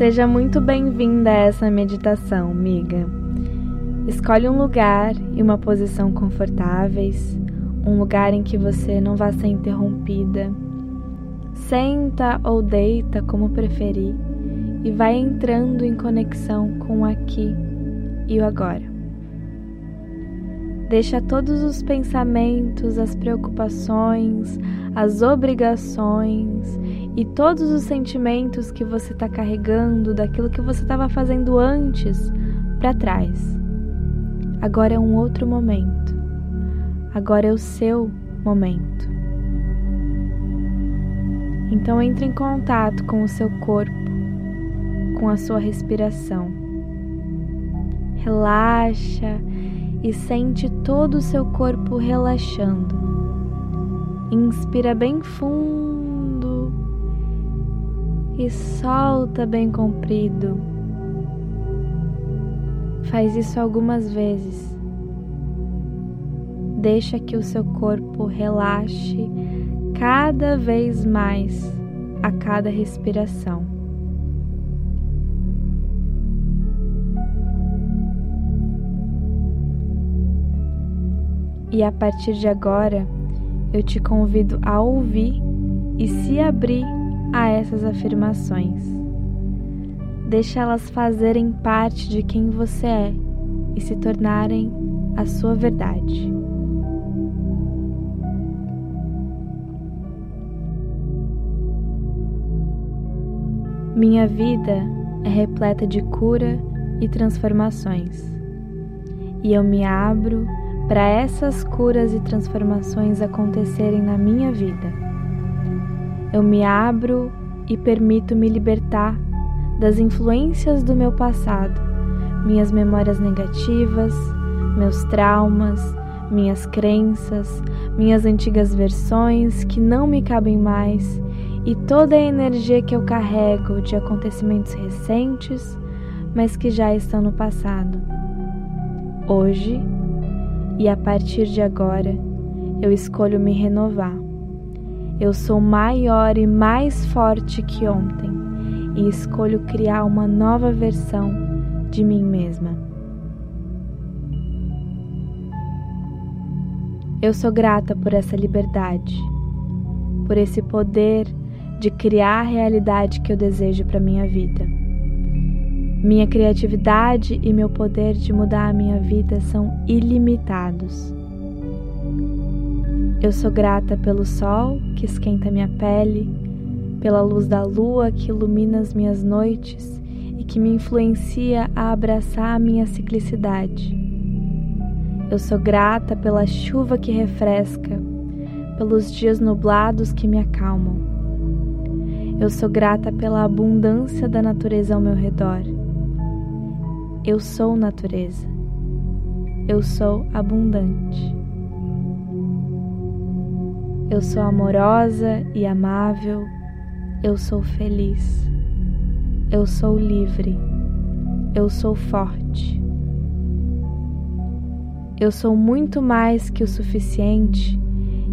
Seja muito bem-vinda a essa meditação, amiga. Escolhe um lugar e uma posição confortáveis, um lugar em que você não vá ser interrompida. Senta ou deita como preferir e vai entrando em conexão com o aqui e o agora. Deixa todos os pensamentos, as preocupações, as obrigações e todos os sentimentos que você está carregando daquilo que você estava fazendo antes para trás. Agora é um outro momento. Agora é o seu momento. Então entre em contato com o seu corpo, com a sua respiração. Relaxa e sente todo o seu corpo relaxando. Inspira bem fundo e solta bem comprido. Faz isso algumas vezes. Deixa que o seu corpo relaxe cada vez mais a cada respiração. E a partir de agora, eu te convido a ouvir e se abrir a essas afirmações. Deixa elas fazerem parte de quem você é e se tornarem a sua verdade. Minha vida é repleta de cura e transformações, e eu me abro para essas curas e transformações acontecerem na minha vida. Eu me abro e permito me libertar das influências do meu passado, minhas memórias negativas, meus traumas, minhas crenças, minhas antigas versões que não me cabem mais e toda a energia que eu carrego de acontecimentos recentes, mas que já estão no passado. Hoje, e a partir de agora eu escolho me renovar. Eu sou maior e mais forte que ontem e escolho criar uma nova versão de mim mesma. Eu sou grata por essa liberdade, por esse poder de criar a realidade que eu desejo para minha vida. Minha criatividade e meu poder de mudar a minha vida são ilimitados. Eu sou grata pelo sol que esquenta minha pele, pela luz da lua que ilumina as minhas noites e que me influencia a abraçar a minha ciclicidade. Eu sou grata pela chuva que refresca, pelos dias nublados que me acalmam. Eu sou grata pela abundância da natureza ao meu redor eu sou natureza. Eu sou abundante. Eu sou amorosa e amável. Eu sou feliz. Eu sou livre. Eu sou forte. Eu sou muito mais que o suficiente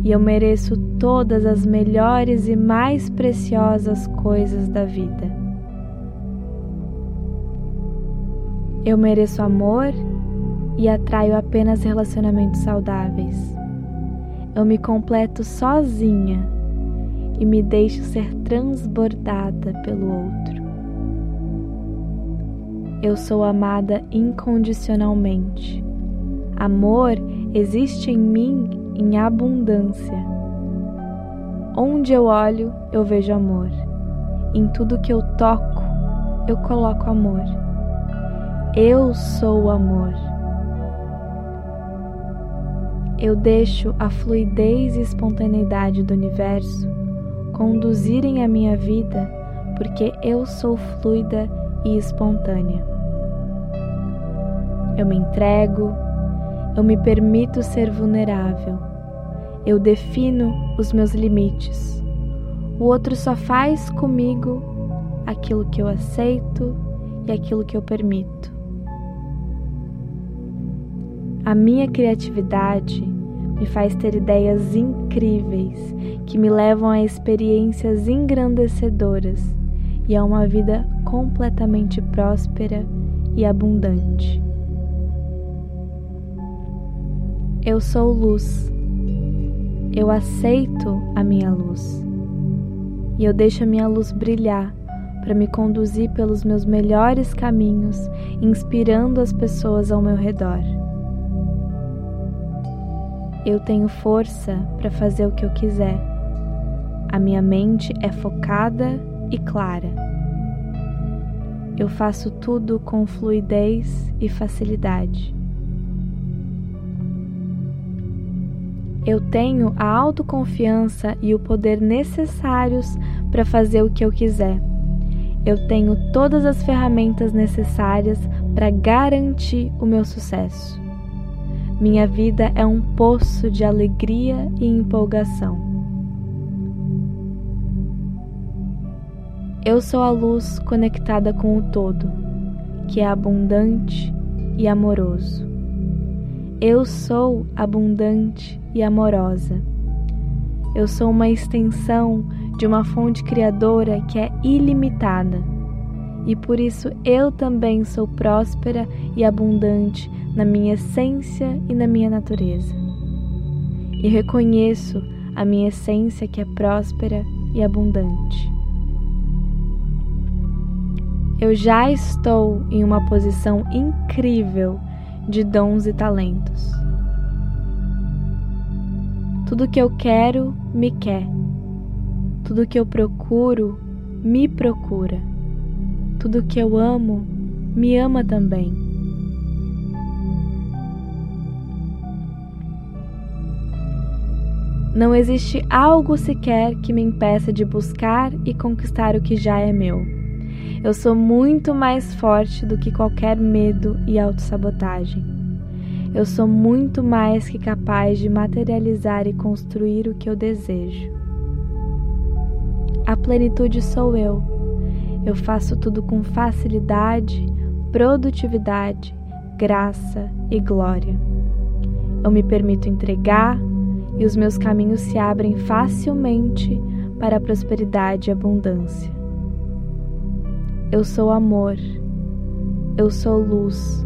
e eu mereço todas as melhores e mais preciosas coisas da vida. Eu mereço amor e atraio apenas relacionamentos saudáveis. Eu me completo sozinha e me deixo ser transbordada pelo outro. Eu sou amada incondicionalmente. Amor existe em mim em abundância. Onde eu olho, eu vejo amor. Em tudo que eu toco, eu coloco amor. Eu sou o amor. Eu deixo a fluidez e espontaneidade do universo conduzirem a minha vida porque eu sou fluida e espontânea. Eu me entrego, eu me permito ser vulnerável, eu defino os meus limites. O outro só faz comigo aquilo que eu aceito e aquilo que eu permito. A minha criatividade me faz ter ideias incríveis que me levam a experiências engrandecedoras e a uma vida completamente próspera e abundante. Eu sou luz. Eu aceito a minha luz. E eu deixo a minha luz brilhar para me conduzir pelos meus melhores caminhos, inspirando as pessoas ao meu redor. Eu tenho força para fazer o que eu quiser. A minha mente é focada e clara. Eu faço tudo com fluidez e facilidade. Eu tenho a autoconfiança e o poder necessários para fazer o que eu quiser. Eu tenho todas as ferramentas necessárias para garantir o meu sucesso. Minha vida é um poço de alegria e empolgação. Eu sou a luz conectada com o todo, que é abundante e amoroso. Eu sou abundante e amorosa. Eu sou uma extensão de uma fonte criadora que é ilimitada. E por isso eu também sou próspera e abundante na minha essência e na minha natureza. E reconheço a minha essência que é próspera e abundante. Eu já estou em uma posição incrível de dons e talentos. Tudo que eu quero me quer. Tudo que eu procuro me procura. Tudo que eu amo me ama também. Não existe algo sequer que me impeça de buscar e conquistar o que já é meu. Eu sou muito mais forte do que qualquer medo e autossabotagem. Eu sou muito mais que capaz de materializar e construir o que eu desejo. A plenitude sou eu. Eu faço tudo com facilidade, produtividade, graça e glória. Eu me permito entregar e os meus caminhos se abrem facilmente para a prosperidade e abundância. Eu sou amor, eu sou luz.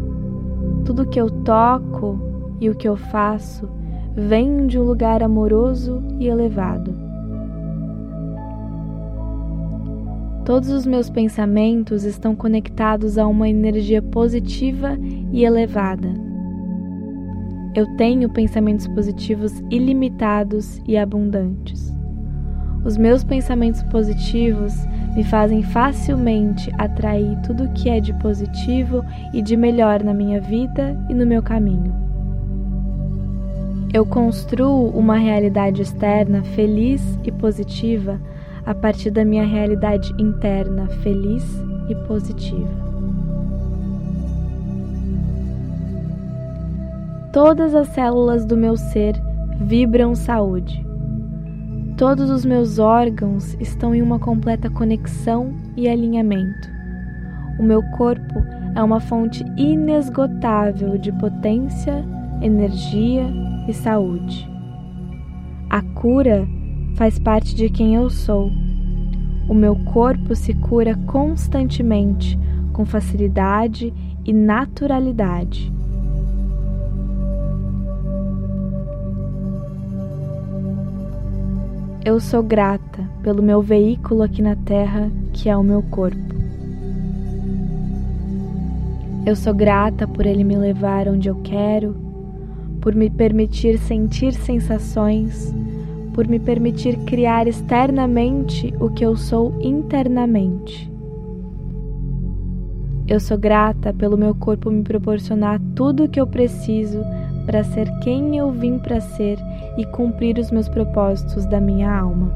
Tudo que eu toco e o que eu faço vem de um lugar amoroso e elevado. Todos os meus pensamentos estão conectados a uma energia positiva e elevada. Eu tenho pensamentos positivos ilimitados e abundantes. Os meus pensamentos positivos me fazem facilmente atrair tudo que é de positivo e de melhor na minha vida e no meu caminho. Eu construo uma realidade externa feliz e positiva a partir da minha realidade interna feliz e positiva. Todas as células do meu ser vibram saúde. Todos os meus órgãos estão em uma completa conexão e alinhamento. O meu corpo é uma fonte inesgotável de potência, energia e saúde. A cura faz parte de quem eu sou. O meu corpo se cura constantemente, com facilidade e naturalidade. Eu sou grata pelo meu veículo aqui na Terra, que é o meu corpo. Eu sou grata por ele me levar onde eu quero, por me permitir sentir sensações, por me permitir criar externamente o que eu sou internamente. Eu sou grata pelo meu corpo me proporcionar tudo o que eu preciso para ser quem eu vim para ser e cumprir os meus propósitos da minha alma.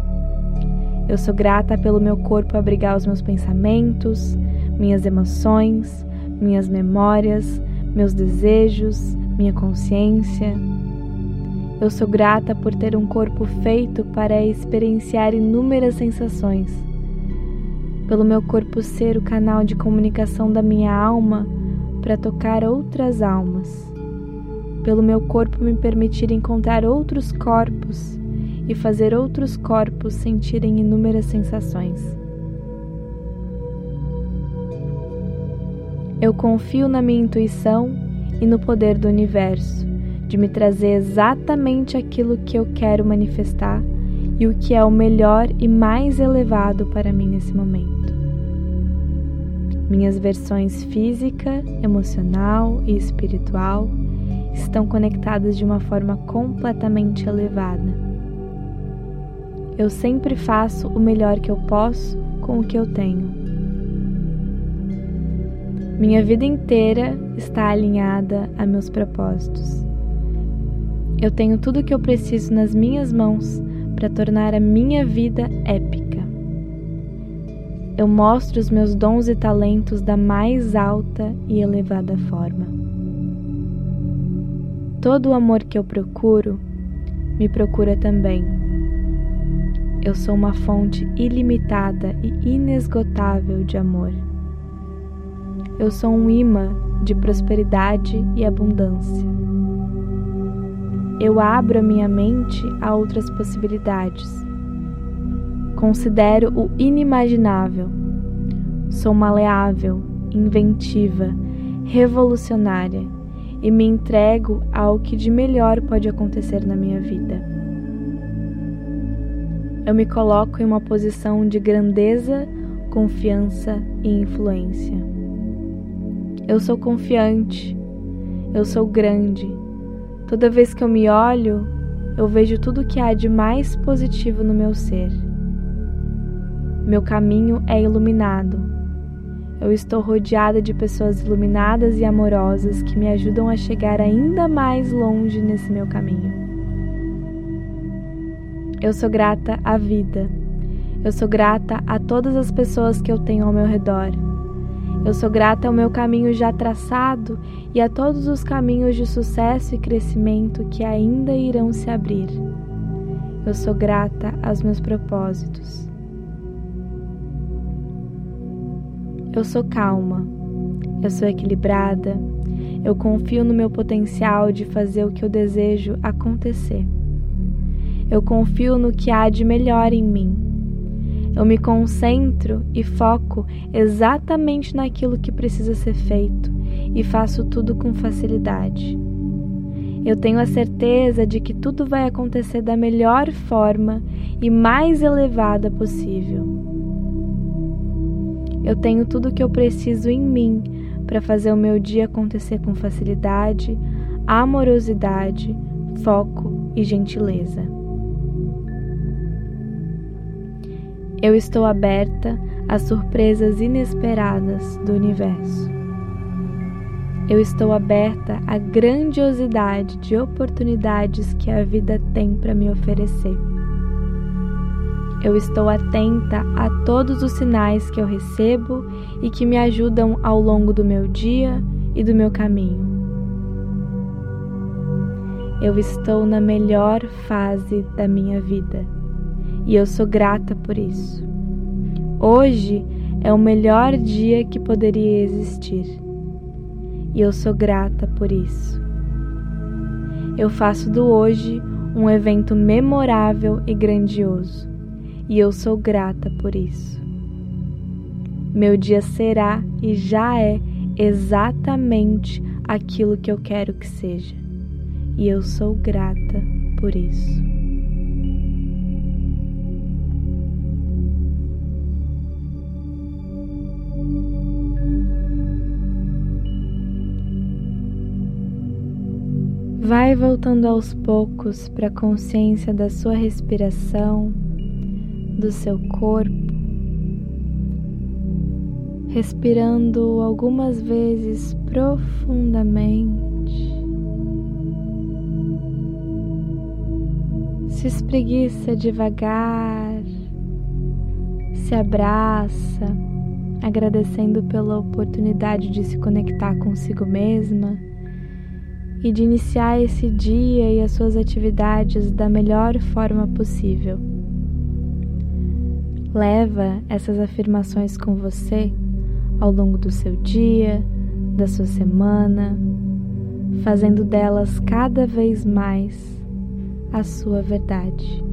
Eu sou grata pelo meu corpo abrigar os meus pensamentos, minhas emoções, minhas memórias, meus desejos, minha consciência. Eu sou grata por ter um corpo feito para experienciar inúmeras sensações. Pelo meu corpo ser o canal de comunicação da minha alma para tocar outras almas pelo meu corpo me permitir encontrar outros corpos e fazer outros corpos sentirem inúmeras sensações. Eu confio na minha intuição e no poder do universo de me trazer exatamente aquilo que eu quero manifestar e o que é o melhor e mais elevado para mim nesse momento. Minhas versões física, emocional e espiritual estão conectadas de uma forma completamente elevada. Eu sempre faço o melhor que eu posso com o que eu tenho. Minha vida inteira está alinhada a meus propósitos. Eu tenho tudo o que eu preciso nas minhas mãos para tornar a minha vida épica. Eu mostro os meus dons e talentos da mais alta e elevada forma. Todo o amor que eu procuro me procura também. Eu sou uma fonte ilimitada e inesgotável de amor. Eu sou um imã de prosperidade e abundância. Eu abro a minha mente a outras possibilidades. Considero o inimaginável. Sou maleável, inventiva, revolucionária e me entrego ao que de melhor pode acontecer na minha vida. Eu me coloco em uma posição de grandeza, confiança e influência. Eu sou confiante, eu sou grande. Toda vez que eu me olho, eu vejo tudo que há de mais positivo no meu ser. Meu caminho é iluminado. Eu estou rodeada de pessoas iluminadas e amorosas que me ajudam a chegar ainda mais longe nesse meu caminho. Eu sou grata à vida. Eu sou grata a todas as pessoas que eu tenho ao meu redor. Eu sou grata ao meu caminho já traçado e a todos os caminhos de sucesso e crescimento que ainda irão se abrir. Eu sou grata aos meus propósitos. Eu sou calma. Eu sou equilibrada. Eu confio no meu potencial de fazer o que eu desejo acontecer. Eu confio no que há de melhor em mim eu me concentro e foco exatamente naquilo que precisa ser feito e faço tudo com facilidade. Eu tenho a certeza de que tudo vai acontecer da melhor forma e mais elevada possível. Eu tenho tudo o que eu preciso em mim para fazer o meu dia acontecer com facilidade, amorosidade, foco e gentileza. Eu estou aberta às surpresas inesperadas do universo. Eu estou aberta à grandiosidade de oportunidades que a vida tem para me oferecer. Eu estou atenta a todos os sinais que eu recebo e que me ajudam ao longo do meu dia e do meu caminho. Eu estou na melhor fase da minha vida e eu sou grata por isso. Hoje é o melhor dia que poderia existir e eu sou grata por isso. Eu faço do hoje um evento memorável e grandioso e eu sou grata por isso. Meu dia será e já é exatamente aquilo que eu quero que seja e eu sou grata por isso. Vai voltando aos poucos para a consciência da sua respiração, do seu corpo, respirando algumas vezes profundamente. Se espreguiça devagar, se abraça, agradecendo pela oportunidade de se conectar consigo mesma e de iniciar esse dia e as suas atividades da melhor forma possível. Leva essas afirmações com você ao longo do seu dia, da sua semana, fazendo delas cada vez mais a sua verdade.